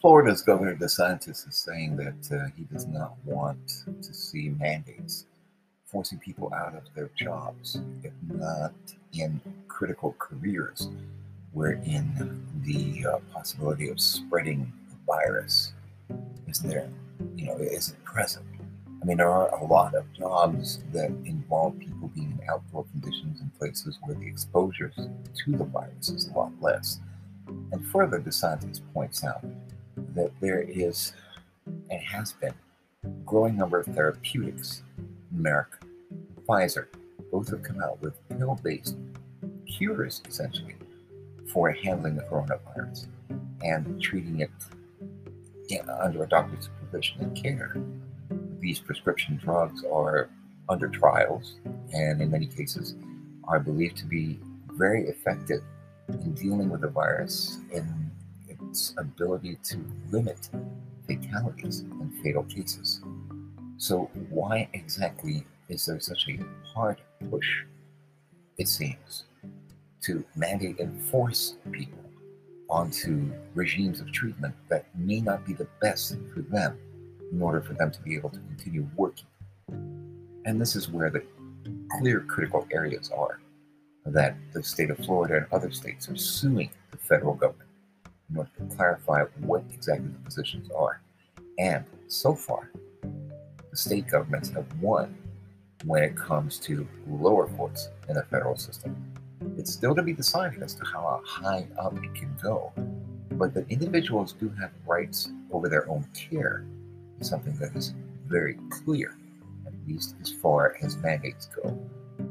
Florida's Governor DeSantis is saying that uh, he does not want to see mandates forcing people out of their jobs, if not in critical careers, wherein the uh, possibility of spreading the virus is there, you know, is it present. I mean, there are a lot of jobs that involve people being in outdoor conditions in places where the exposures to the virus is a lot less. And further, DeSantis points out that there is and has been a growing number of therapeutics, Merck, Pfizer, both have come out with pill-based cures, essentially, for handling the coronavirus and treating it under a doctor's supervision and care. These prescription drugs are under trials and in many cases are believed to be very effective in dealing with the virus in ability to limit fatalities and fatal cases. So, why exactly is there such a hard push, it seems, to mandate and force people onto regimes of treatment that may not be the best for them in order for them to be able to continue working? And this is where the clear critical areas are that the state of Florida and other states are suing the federal government to clarify what exactly the positions are. And so far, the state governments have won when it comes to lower courts in the federal system. It's still to be decided as to how high up it can go, but that individuals do have rights over their own care something that is very clear, at least as far as mandates go,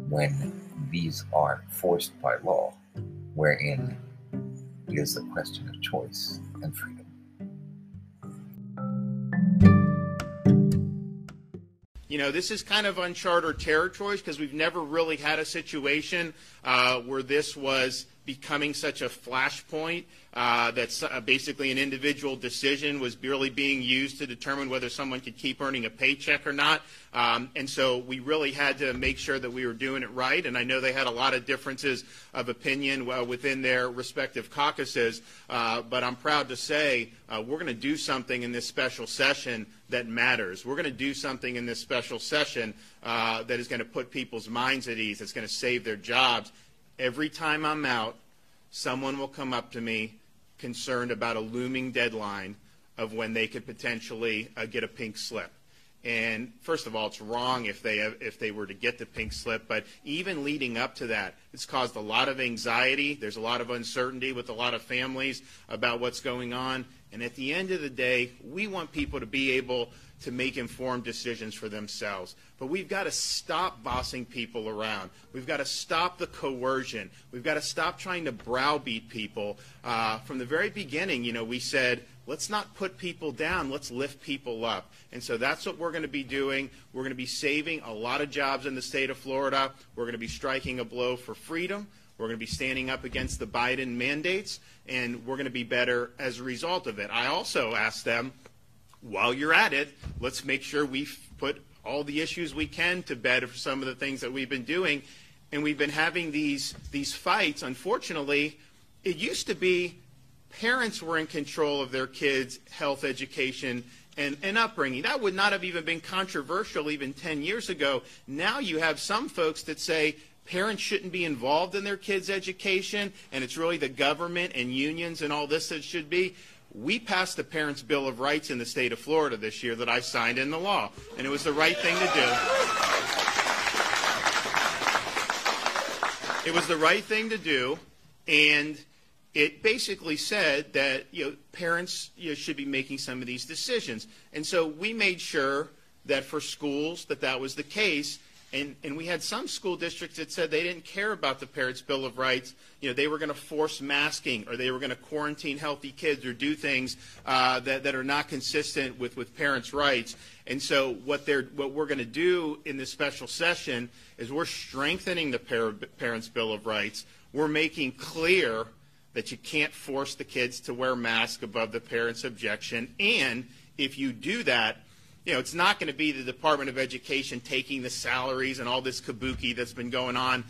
when these are forced by law, wherein is a question of choice and freedom. You know, this is kind of uncharted territory because we've never really had a situation uh, where this was becoming such a flashpoint uh, that uh, basically an individual decision was barely being used to determine whether someone could keep earning a paycheck or not. Um, and so we really had to make sure that we were doing it right. And I know they had a lot of differences of opinion well, within their respective caucuses. Uh, but I'm proud to say uh, we're going to do something in this special session that matters. We're going to do something in this special session uh, that is going to put people's minds at ease. It's going to save their jobs every time I'm out, someone will come up to me concerned about a looming deadline of when they could potentially uh, get a pink slip. And first of all, it's wrong if they have, if they were to get the pink slip. But even leading up to that, it's caused a lot of anxiety. There's a lot of uncertainty with a lot of families about what's going on. And at the end of the day, we want people to be able to make informed decisions for themselves. But we've got to stop bossing people around. We've got to stop the coercion. We've got to stop trying to browbeat people. Uh, from the very beginning, you know, we said, let's not put people down, let's lift people up. And so that's what we're going to be doing. We're going to be saving a lot of jobs in the state of Florida. We're going to be striking a blow for freedom. We're going to be standing up against the Biden mandates, and we're going to be better as a result of it. I also asked them, while you're at it, let's make sure we put all the issues we can to bed for some of the things that we've been doing. And we've been having these, these fights. Unfortunately, it used to be parents were in control of their kids' health, education, and, and, upbringing. That would not have even been controversial even 10 years ago. Now you have some folks that say parents shouldn't be involved in their kids' education, and it's really the government and unions and all this that should be. We passed the Parents' Bill of Rights in the state of Florida this year that I signed in the law, and it was the right thing to do. It was the right thing to do, and it basically said that you know, parents you know, should be making some of these decisions. And so we made sure that for schools that that was the case, and, and we had some school districts that said they didn't care about the Parents' Bill of Rights. You know, they were going to force masking or they were going to quarantine healthy kids or do things uh, that, that are not consistent with, with parents' rights. And so what, they're, what we're going to do in this special session is we're strengthening the par- Parents' Bill of Rights. We're making clear that you can't force the kids to wear masks above the parents' objection. And if you do that, you know, it's not going to be the Department of Education taking the salaries and all this kabuki that's been going on.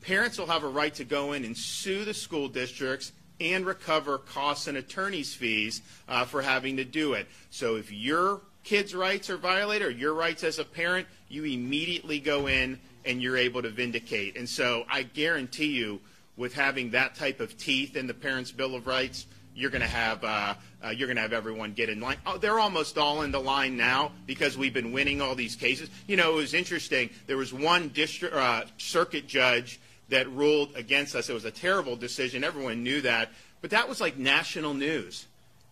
Parents will have a right to go in and sue the school districts and recover costs and attorney's fees uh, for having to do it. So if your kids' rights are violated or your rights as a parent, you immediately go in and you're able to vindicate. And so I guarantee you, with having that type of teeth in the Parents' Bill of Rights, you're going to have uh, uh, you're going to have everyone get in line. Oh, they're almost all in the line now because we've been winning all these cases. You know, it was interesting. There was one district uh, circuit judge that ruled against us. It was a terrible decision. Everyone knew that, but that was like national news.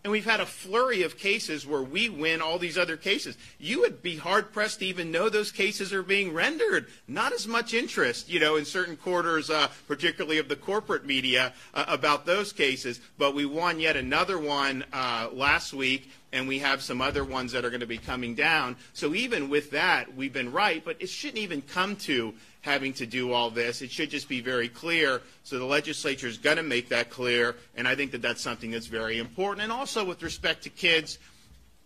And we've had a flurry of cases where we win all these other cases. You would be hard pressed to even know those cases are being rendered. Not as much interest, you know, in certain quarters, uh, particularly of the corporate media, uh, about those cases. But we won yet another one uh, last week, and we have some other ones that are going to be coming down. So even with that, we've been right, but it shouldn't even come to having to do all this. It should just be very clear. So the legislature is going to make that clear, and I think that that's something that's very important. And also with respect to kids,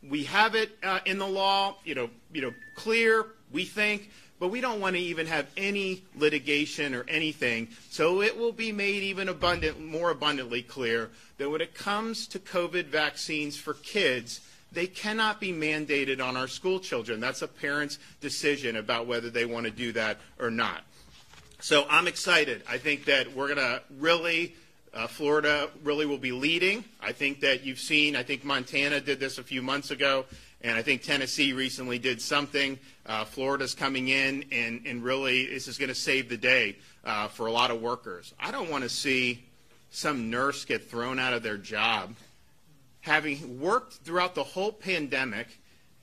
we have it uh, in the law, you know, you know, clear. We think. But we don't want to even have any litigation or anything. So it will be made even abundant, more abundantly clear that when it comes to COVID vaccines for kids, they cannot be mandated on our school children. That's a parent's decision about whether they want to do that or not. So I'm excited. I think that we're going to really, uh, Florida really will be leading. I think that you've seen, I think Montana did this a few months ago, and I think Tennessee recently did something. Uh, Florida's coming in, and, and really this is going to save the day uh, for a lot of workers. I don't want to see some nurse get thrown out of their job having worked throughout the whole pandemic,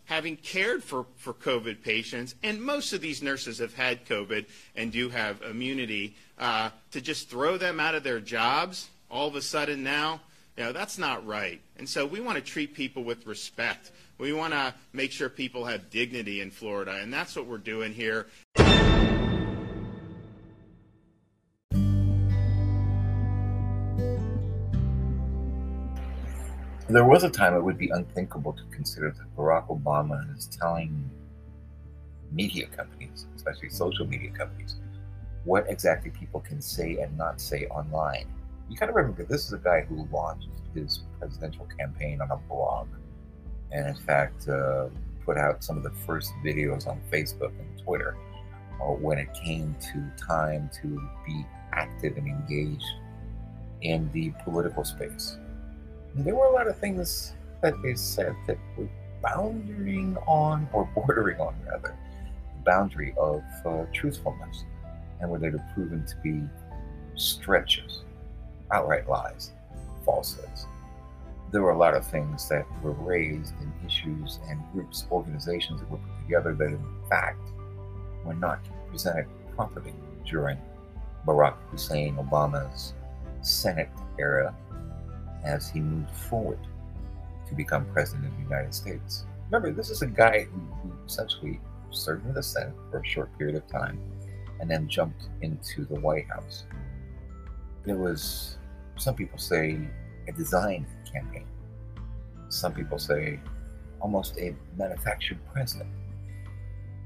having cared for, for COVID patients, and most of these nurses have had COVID and do have immunity, uh, to just throw them out of their jobs all of a sudden now, you know, that's not right. And so we want to treat people with respect. We want to make sure people have dignity in Florida, and that's what we're doing here. There was a time it would be unthinkable to consider that Barack Obama is telling media companies, especially social media companies, what exactly people can say and not say online. You kind of remember this is a guy who launched his presidential campaign on a blog, and in fact, uh, put out some of the first videos on Facebook and Twitter uh, when it came to time to be active and engaged in the political space there were a lot of things that they said that were boundering on, or bordering on rather, the boundary of uh, truthfulness, and were later proven to be stretches, outright lies, falsehoods. There were a lot of things that were raised in issues and groups, organizations that were put together that, in fact, were not presented properly during Barack Hussein Obama's Senate era as he moved forward to become president of the United States. Remember, this is a guy who, who essentially served in the Senate for a short period of time and then jumped into the White House. It was, some people say, a design campaign. Some people say almost a manufactured president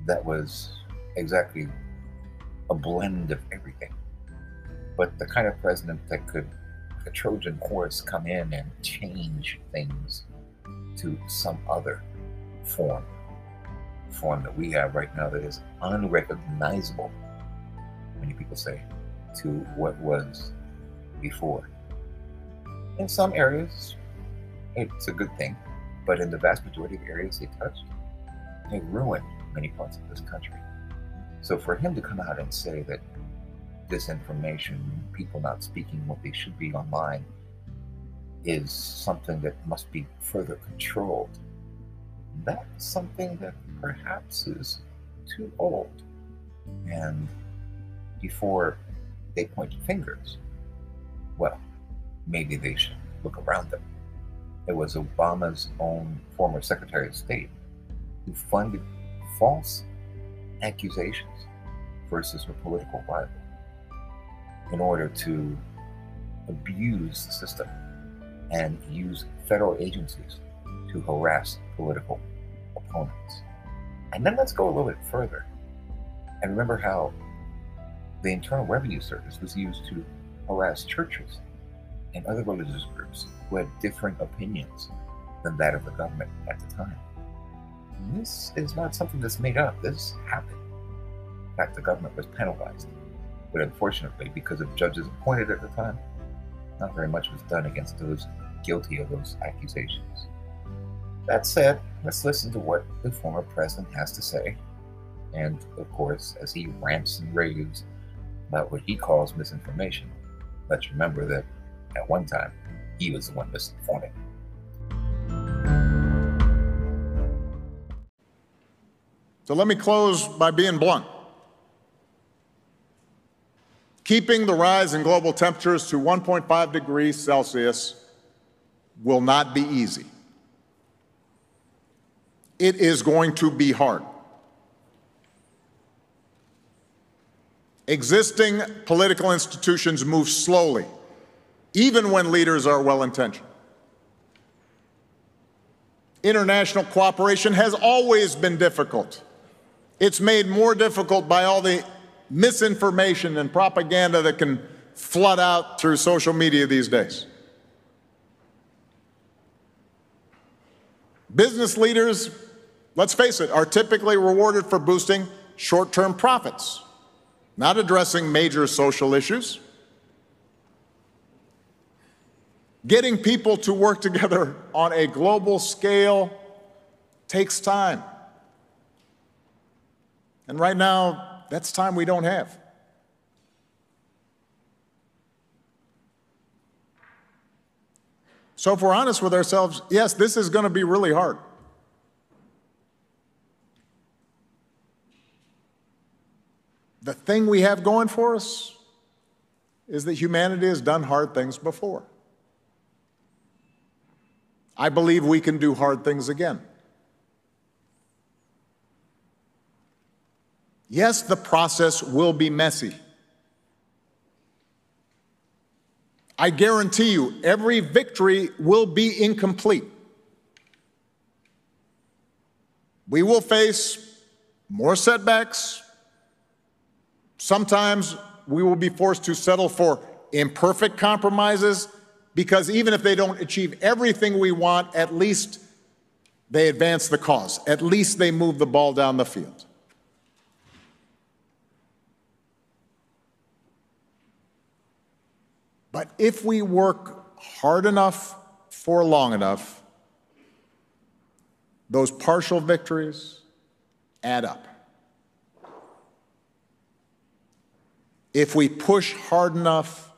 that was exactly a blend of everything. But the kind of president that could a Trojan horse come in and change things to some other form, form that we have right now that is unrecognizable, many people say, to what was before. In some areas, it's a good thing, but in the vast majority of areas they touched, they ruined many parts of this country. So for him to come out and say that disinformation, people not speaking what they should be online, is something that must be further controlled. That's something that perhaps is too old. And before they point fingers, well, maybe they should look around them. It was Obama's own former Secretary of State who funded false accusations versus her political rival in order to abuse the system and use federal agencies to harass political opponents. And then let's go a little bit further and remember how the Internal Revenue Service was used to harass churches and other religious groups who had different opinions than that of the government at the time. this is not something that's made up. This happened. In fact, the government was penalized. But unfortunately, because of judges appointed at the time, not very much was done against those guilty of those accusations. That said, let's listen to what the former president has to say. And of course, as he rants and raves about what he calls misinformation, let's remember that at one time, he was the one misinforming. So let me close by being blunt. Keeping the rise in global temperatures to 1.5 degrees Celsius will not be easy. It is going to be hard. Existing political institutions move slowly, even when leaders are well intentioned. International cooperation has always been difficult. It's made more difficult by all the misinformation and propaganda that can flood out through social media these days. Business leaders, let's face it, are typically rewarded for boosting short term profits, not addressing major social issues. Getting people to work together on a global scale takes time. And right now, that's time we don't have. So, if we're honest with ourselves, yes, this is going to be really hard. The thing we have going for us is that humanity has done hard things before. I believe we can do hard things again. Yes, the process will be messy. I guarantee you, every victory will be incomplete. We will face more setbacks. Sometimes we will be forced to settle for imperfect compromises because even if they don't achieve everything we want, at least they advance the cause. At least they move the ball down the field. But if we work hard enough for long enough, those partial victories add up. If we push hard enough,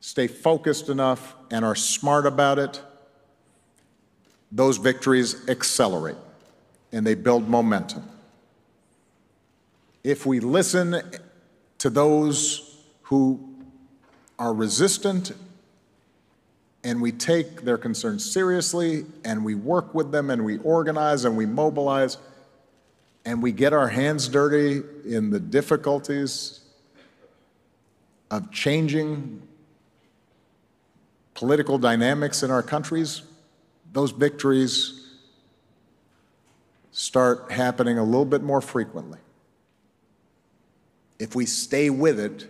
stay focused enough, and are smart about it, those victories accelerate and they build momentum. If we listen to those who are resistant and we take their concerns seriously and we work with them and we organize and we mobilize and we get our hands dirty in the difficulties of changing political dynamics in our countries, those victories start happening a little bit more frequently. If we stay with it,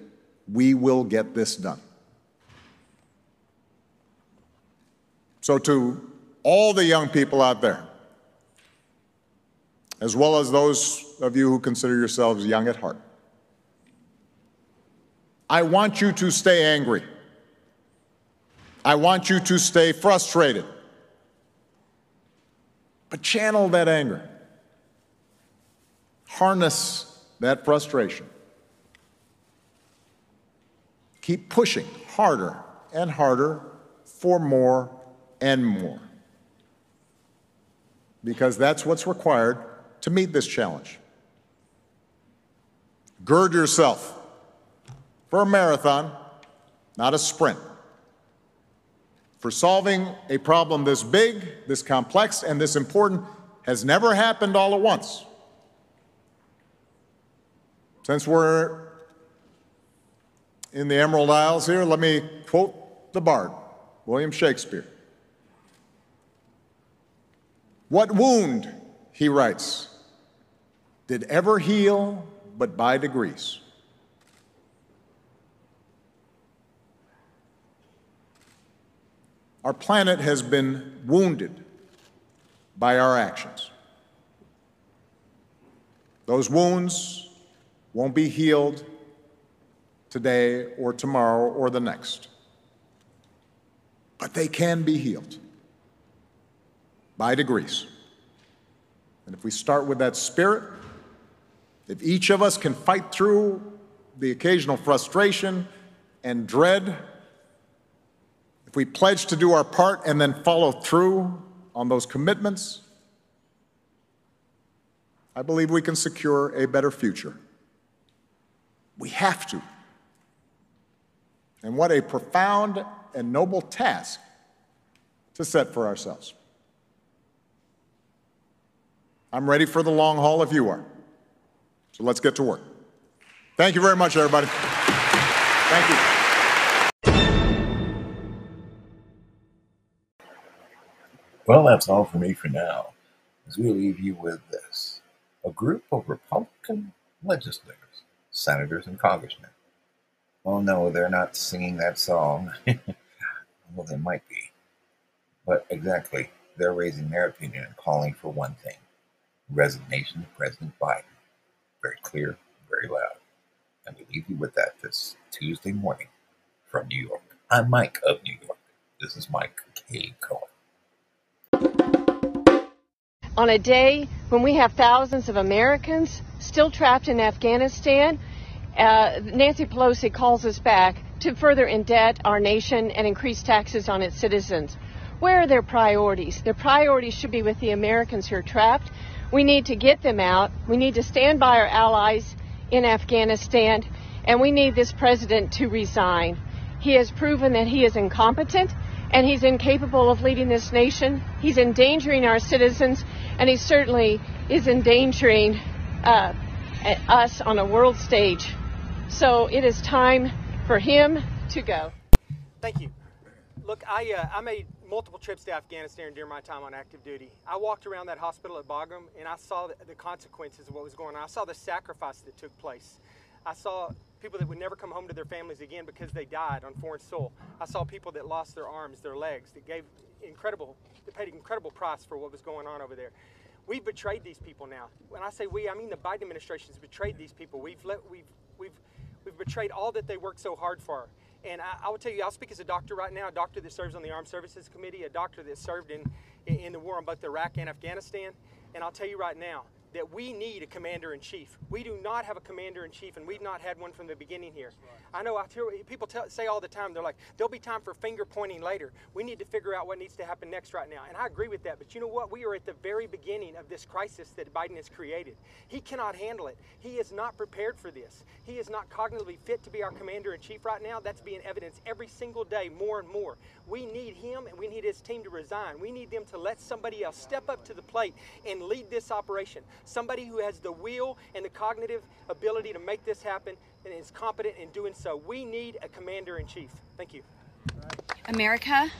we will get this done. So, to all the young people out there, as well as those of you who consider yourselves young at heart, I want you to stay angry. I want you to stay frustrated. But channel that anger, harness that frustration. Keep pushing harder and harder for more and more. Because that's what's required to meet this challenge. Gird yourself for a marathon, not a sprint. For solving a problem this big, this complex, and this important has never happened all at once. Since we're in the Emerald Isles here, let me quote the bard, William Shakespeare. What wound, he writes, did ever heal but by degrees? Our planet has been wounded by our actions. Those wounds won't be healed today or tomorrow or the next, but they can be healed by degrees. And if we start with that spirit, if each of us can fight through the occasional frustration and dread, if we pledge to do our part and then follow through on those commitments, I believe we can secure a better future. We have to. And what a profound and noble task to set for ourselves. I'm ready for the long haul if you are. So let's get to work. Thank you very much, everybody. Thank you. Well, that's all for me for now, as we leave you with this. A group of Republican legislators, senators, and congressmen. Oh no, they're not singing that song. well, they might be. But exactly, they're raising their opinion and calling for one thing resignation of President Biden. Very clear, very loud. And we leave you with that this Tuesday morning from New York. I'm Mike of New York. This is Mike K. Cohen. On a day when we have thousands of Americans still trapped in Afghanistan, uh, Nancy Pelosi calls us back to further indebt our nation and increase taxes on its citizens. Where are their priorities? Their priorities should be with the Americans who are trapped. We need to get them out. We need to stand by our allies in Afghanistan, and we need this president to resign. He has proven that he is incompetent and he's incapable of leading this nation. He's endangering our citizens, and he certainly is endangering uh, us on a world stage. So it is time for him to go. Thank you. Look, I, uh, I made multiple trips to Afghanistan during my time on active duty. I walked around that hospital at Bagram and I saw the, consequences of what was going on. I saw the sacrifice that took place. I saw people that would never come home to their families again because they died on foreign soil. I saw people that lost their arms, their legs, that gave incredible, that paid incredible price for what was going on over there. We've betrayed these people now. When I say we, I mean the Biden administration has betrayed these people. We've let, we've, we've, we've betrayed all that they worked so hard for. And I, I will tell you, I'll speak as a doctor right now, a doctor that serves on the Armed Services Committee, a doctor that served in, in the war on both Iraq and Afghanistan. And I'll tell you right now, that we need a commander in chief. We do not have a commander in chief, and we've not had one from the beginning here. Right. I know I hear people tell, say all the time, they're like, there'll be time for finger pointing later. We need to figure out what needs to happen next right now. And I agree with that. But you know what? We are at the very beginning of this crisis that Biden has created. He cannot handle it. He is not prepared for this. He is not cognitively fit to be our commander in chief right now. That's being evidenced every single day, more and more. We need him and we need his team to resign. We need them to let somebody else step up to the plate and lead this operation somebody who has the will and the cognitive ability to make this happen and is competent in doing so. We need a commander in chief. Thank you. America,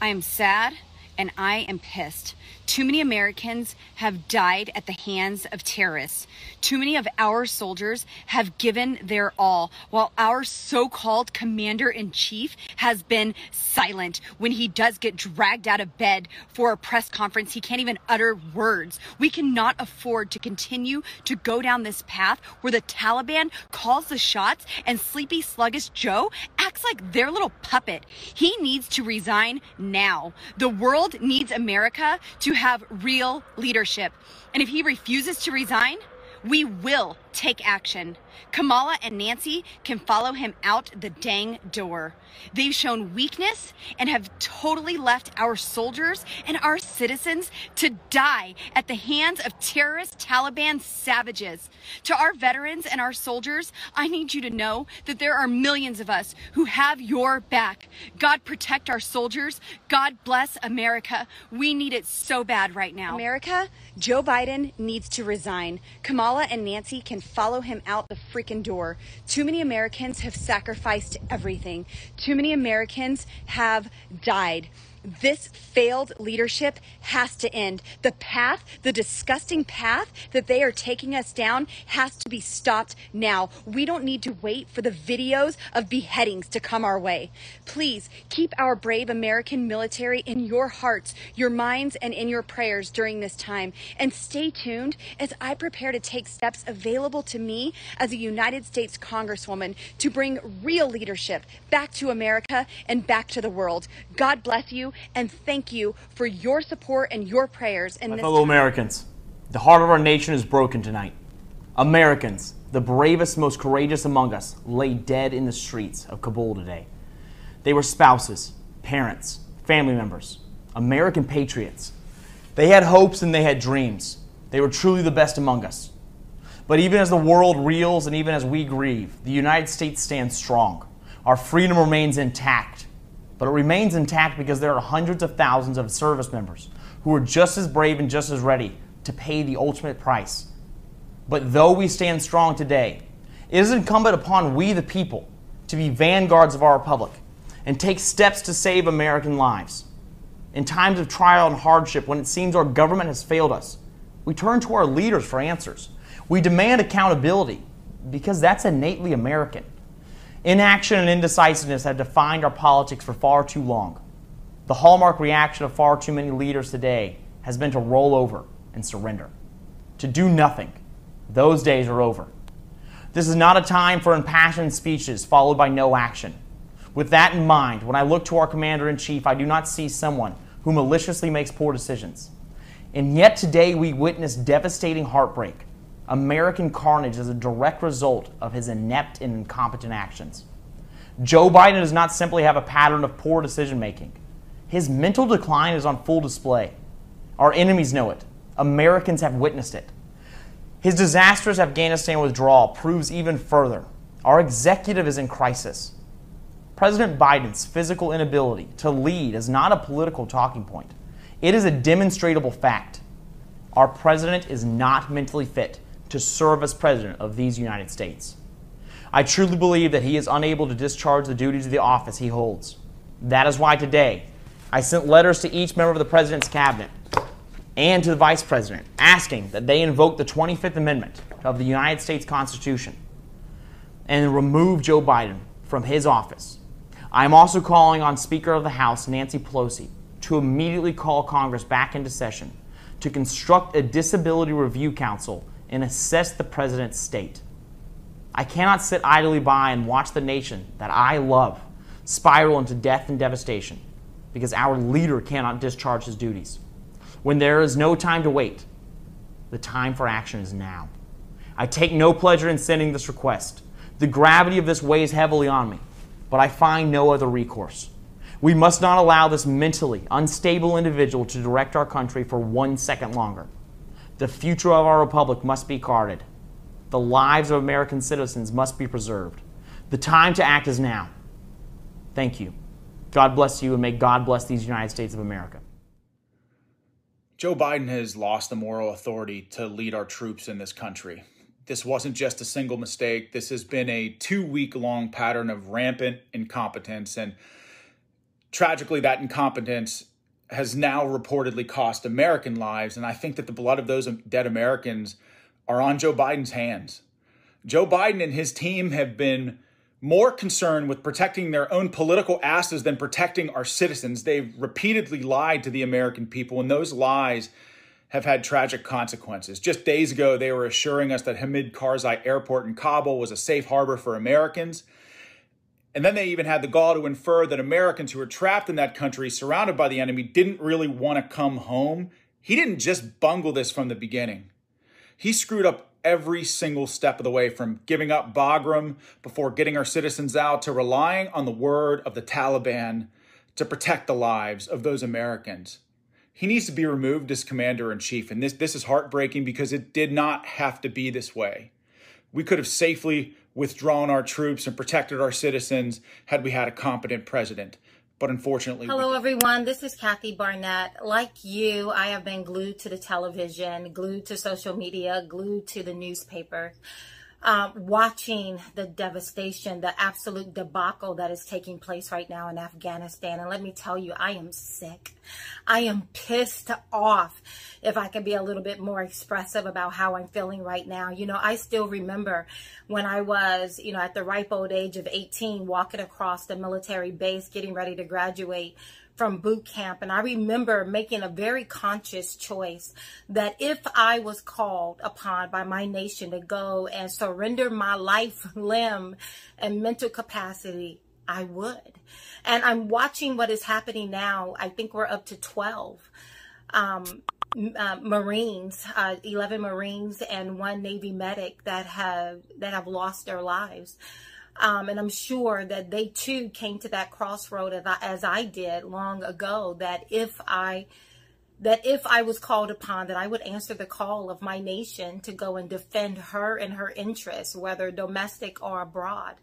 I am sad and I am pissed. Too many Americans have died at the hands of terrorists. Too many of our soldiers have given their all, while our so called commander in chief has been silent. When he does get dragged out of bed for a press conference, he can't even utter words. We cannot afford to continue to go down this path where the Taliban calls the shots and sleepy, sluggish Joe acts like their little puppet. He needs to resign now. The world needs America to have real leadership. And if he refuses to resign, we will take action. Kamala and Nancy can follow him out the dang door. They've shown weakness and have totally left our soldiers and our citizens to die at the hands of terrorist Taliban savages. To our veterans and our soldiers, I need you to know that there are millions of us who have your back. God protect our soldiers. God bless America. We need it so bad right now. America, Joe Biden needs to resign. Kamala and Nancy can follow him out the freaking door. Too many Americans have sacrificed everything. Too many Americans have died. This failed leadership has to end. The path, the disgusting path that they are taking us down has to be stopped now. We don't need to wait for the videos of beheadings to come our way. Please keep our brave American military in your hearts, your minds, and in your prayers during this time. And stay tuned as I prepare to take steps available to me as a United States Congresswoman to bring real leadership back to America and back to the world. God bless you and thank you for your support and your prayers. And fellow. Americans, the heart of our nation is broken tonight. Americans, the bravest, most courageous among us, lay dead in the streets of Kabul today. They were spouses, parents, family members, American patriots. They had hopes and they had dreams. They were truly the best among us. But even as the world reels and even as we grieve, the United States stands strong. Our freedom remains intact. But it remains intact because there are hundreds of thousands of service members who are just as brave and just as ready to pay the ultimate price. But though we stand strong today, it is incumbent upon we, the people, to be vanguards of our republic and take steps to save American lives. In times of trial and hardship, when it seems our government has failed us, we turn to our leaders for answers. We demand accountability because that's innately American. Inaction and indecisiveness have defined our politics for far too long. The hallmark reaction of far too many leaders today has been to roll over and surrender, to do nothing. Those days are over. This is not a time for impassioned speeches followed by no action. With that in mind, when I look to our commander in chief, I do not see someone who maliciously makes poor decisions. And yet today we witness devastating heartbreak American carnage is a direct result of his inept and incompetent actions. Joe Biden does not simply have a pattern of poor decision making. His mental decline is on full display. Our enemies know it. Americans have witnessed it. His disastrous Afghanistan withdrawal proves even further. Our executive is in crisis. President Biden's physical inability to lead is not a political talking point. It is a demonstrable fact. Our president is not mentally fit to serve as President of these United States. I truly believe that he is unable to discharge the duties of the office he holds. That is why today I sent letters to each member of the President's Cabinet and to the Vice President asking that they invoke the 25th Amendment of the United States Constitution and remove Joe Biden from his office. I am also calling on Speaker of the House Nancy Pelosi to immediately call Congress back into session to construct a disability review council and assess the president's state. I cannot sit idly by and watch the nation that I love spiral into death and devastation because our leader cannot discharge his duties. When there is no time to wait, the time for action is now. I take no pleasure in sending this request. The gravity of this weighs heavily on me, but I find no other recourse. We must not allow this mentally unstable individual to direct our country for one second longer. The future of our republic must be guarded. The lives of American citizens must be preserved. The time to act is now. Thank you. God bless you, and may God bless these United States of America. Joe Biden has lost the moral authority to lead our troops in this country. This wasn't just a single mistake. This has been a two week long pattern of rampant incompetence. And tragically, that incompetence has now reportedly cost American lives. And I think that the blood of those dead Americans are on Joe Biden's hands. Joe Biden and his team have been more concerned with protecting their own political asses than protecting our citizens. They've repeatedly lied to the American people, and those lies have had tragic consequences. Just days ago, they were assuring us that Hamid Karzai Airport in Kabul was a safe harbor for Americans. And then they even had the gall to infer that Americans who were trapped in that country, surrounded by the enemy, didn't really want to come home. He didn't just bungle this from the beginning. He screwed up every single step of the way from giving up Bagram before getting our citizens out to relying on the word of the Taliban to protect the lives of those Americans. He needs to be removed as commander in chief. And this, this is heartbreaking because it did not have to be this way. We could have safely withdrawn our troops and protected our citizens had we had a competent president. But unfortunately, hello everyone. This is Kathy Barnette. Like you, I have been glued to the television, glued to social media, glued to the newspaper. Um, watching the devastation, the absolute debacle that is taking place right now in Afghanistan. And let me tell you, I am sick. I am pissed off, if I can be a little bit more expressive about how I'm feeling right now. You know, I still remember when I was, you know, at the ripe old age of 18, walking across the military base, getting ready to graduate from boot camp. And I remember making a very conscious choice that if I was called upon by my nation to go and surrender my life, limb, and mental capacity, I would. And I'm watching what is happening now. I think we're up to 12. Um, uh, Marines, uh, 11 Marines and one Navy medic that have, that have lost their lives. Um, and I'm sure that they too came to that crossroad as I, as I did long ago, that if I that if I was called upon, that I would answer the call of my nation to go and defend her and her interests, whether domestic or abroad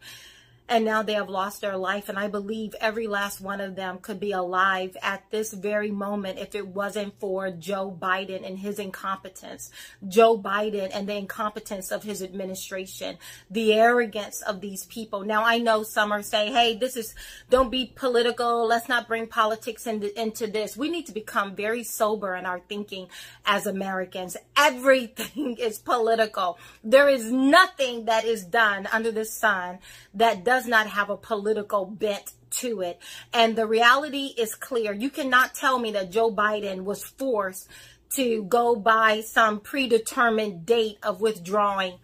and now they have lost their life. And I believe every last one of them could be alive at this very moment if it wasn't for Joe Biden and his incompetence, Joe Biden and the incompetence of his administration, the arrogance of these people. Now, I know some are saying, hey, this is, don't be political. Let's not bring politics into, into this. We need to become very sober in our thinking as Americans. Everything is political. There is nothing that is done under the sun that does not have a political bent to it. And the reality is clear. You cannot tell me that Joe Biden was forced to go by some predetermined date of withdrawing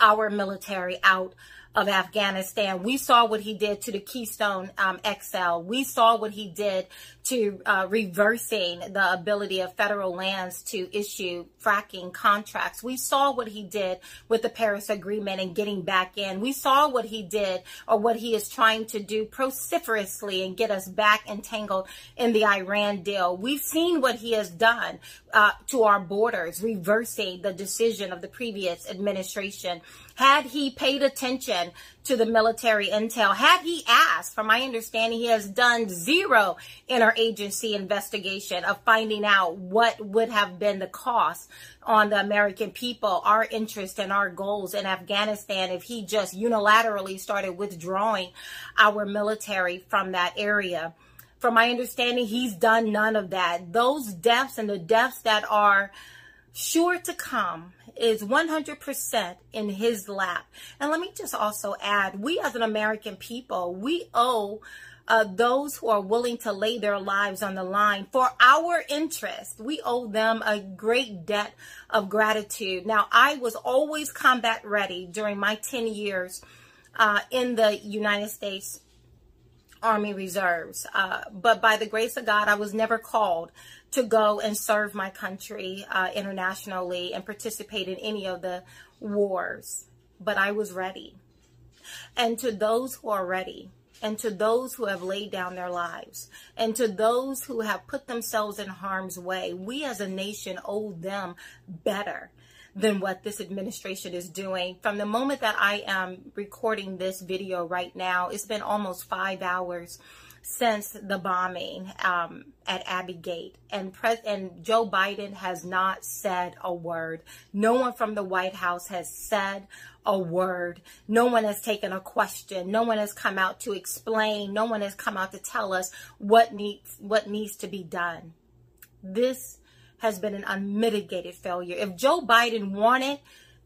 our military out of Afghanistan. We saw what he did to the Keystone um, XL. We saw what he did to uh, reversing the ability of federal lands to issue fracking contracts. We saw what he did with the Paris Agreement and getting back in. We saw what he did or what he is trying to do vociferously and get us back entangled in the Iran deal. We've seen what he has done uh, to our borders, reversing the decision of the previous administration. Had he paid attention to the military intel, had he asked, from my understanding, he has done zero interagency investigation of finding out what would have been the cost on the American people, our interest and our goals in Afghanistan if he just unilaterally started withdrawing our military from that area from my understanding, he's done none of that. Those deaths and the deaths that are sure to come is 100% in his lap. And let me just also add, we as an American people, we owe uh, those who are willing to lay their lives on the line for our interest. We owe them a great debt of gratitude. Now, I was always combat ready during my 10 years uh, in the United States Army Reserves. Uh, but by the grace of God, I was never called to go and serve my country uh, internationally and participate in any of the wars. But I was ready. And to those who are ready, and to those who have laid down their lives, and to those who have put themselves in harm's way, we as a nation owe them better than what this administration is doing. From the moment that I am recording this video right now, it's been almost five hours since the bombing um, at Abbey Gate, and, and Joe Biden has not said a word. No one from the White House has said a word. No one has taken a question. No one has come out to explain. No one has come out to tell us what needs what needs to be done. This has been an unmitigated failure. If Joe Biden wanted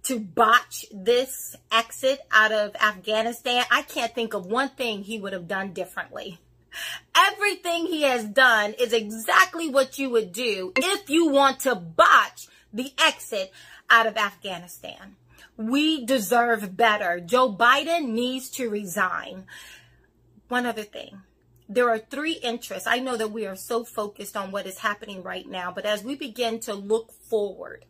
to botch this exit out of Afghanistan, I can't think of one thing he would have done differently. Everything he has done is exactly what you would do if you want to botch the exit out of Afghanistan. We deserve better. Joe Biden needs to resign. One other thing there are three interests. I know that we are so focused on what is happening right now, but as we begin to look forward,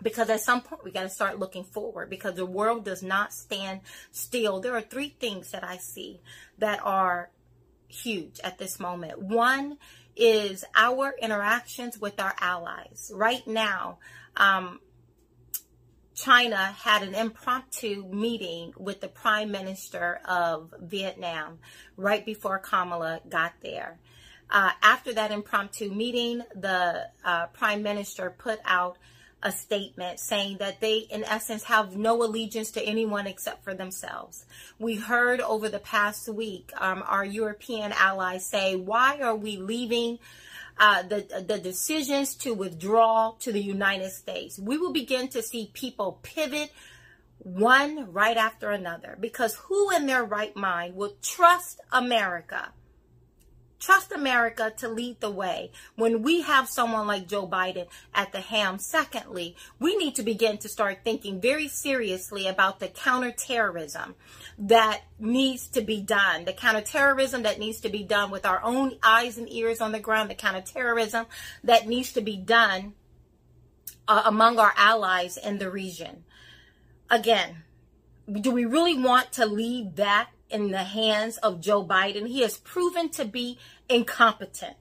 because at some point we got to start looking forward because the world does not stand still. There are three things that I see that are huge at this moment. One is our interactions with our allies. Right now, um, China had an impromptu meeting with the prime minister of Vietnam right before Kamala got there. Uh, after that impromptu meeting, the uh, prime minister put out a statement saying that they, in essence, have no allegiance to anyone except for themselves. We heard over the past week um, our European allies say, Why are we leaving? Uh, the the decisions to withdraw to the United States. We will begin to see people pivot one right after another because who in their right mind would trust America Trust America to lead the way when we have someone like Joe Biden at the helm. Secondly, we need to begin to start thinking very seriously about the counterterrorism that needs to be done, the counterterrorism that needs to be done with our own eyes and ears on the ground, the counterterrorism that needs to be done uh, among our allies in the region. Again, do we really want to leave that in the hands of Joe Biden. He has proven to be incompetent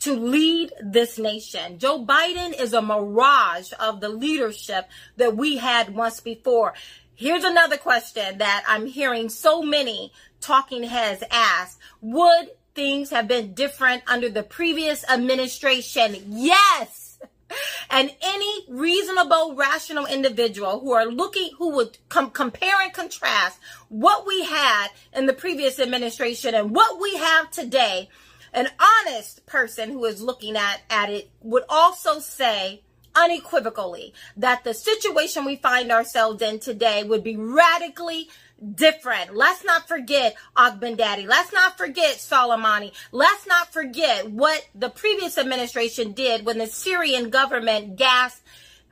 to lead this nation. Joe Biden is a mirage of the leadership that we had once before. Here's another question that I'm hearing so many talking heads ask. Would things have been different under the previous administration? Yes and any reasonable, rational individual who are looking, who would com- compare and contrast what we had in the previous administration and what we have today, an honest person who is looking at, at it would also say unequivocally that the situation we find ourselves in today would be radically different. Let's not forget Baghdadi. Let's not forget Soleimani. Let's not forget what the previous administration did when the Syrian government gassed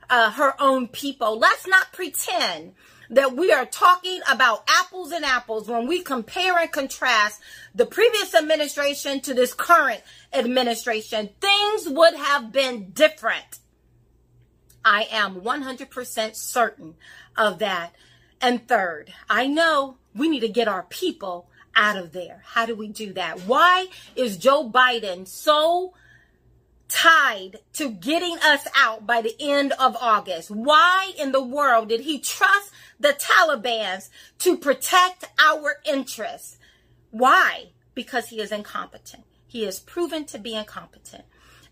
uh, her own people. Let's not pretend that we are talking about apples and apples when we compare and contrast the previous administration to this current administration. Things would have been different. I am 100% certain of that. And third, I know we need to get our people out of there. How do we do that? Why is Joe Biden so tied to getting us out by the end of August? Why in the world did he trust the Taliban's to protect our interests? Why? Because he is incompetent. He is proven to be incompetent.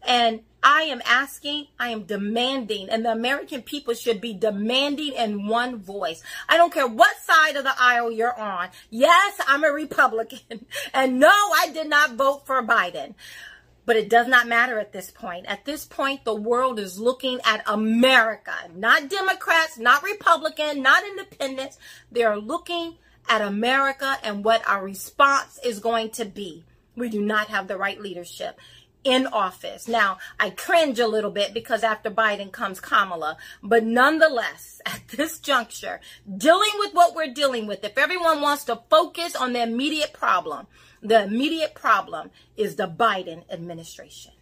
And I am asking, I am demanding, and the American people should be demanding in one voice. I don't care what side of the aisle you're on. Yes, I'm a Republican. And no, I did not vote for Biden. But it does not matter at this point. At this point, the world is looking at America, not Democrats, not Republican, not independents. They are looking at America and what our response is going to be. We do not have the right leadership in office. Now, I cringe a little bit because after Biden comes Kamala, but nonetheless, at this juncture, dealing with what we're dealing with, if everyone wants to focus on the immediate problem, the immediate problem is the Biden administration.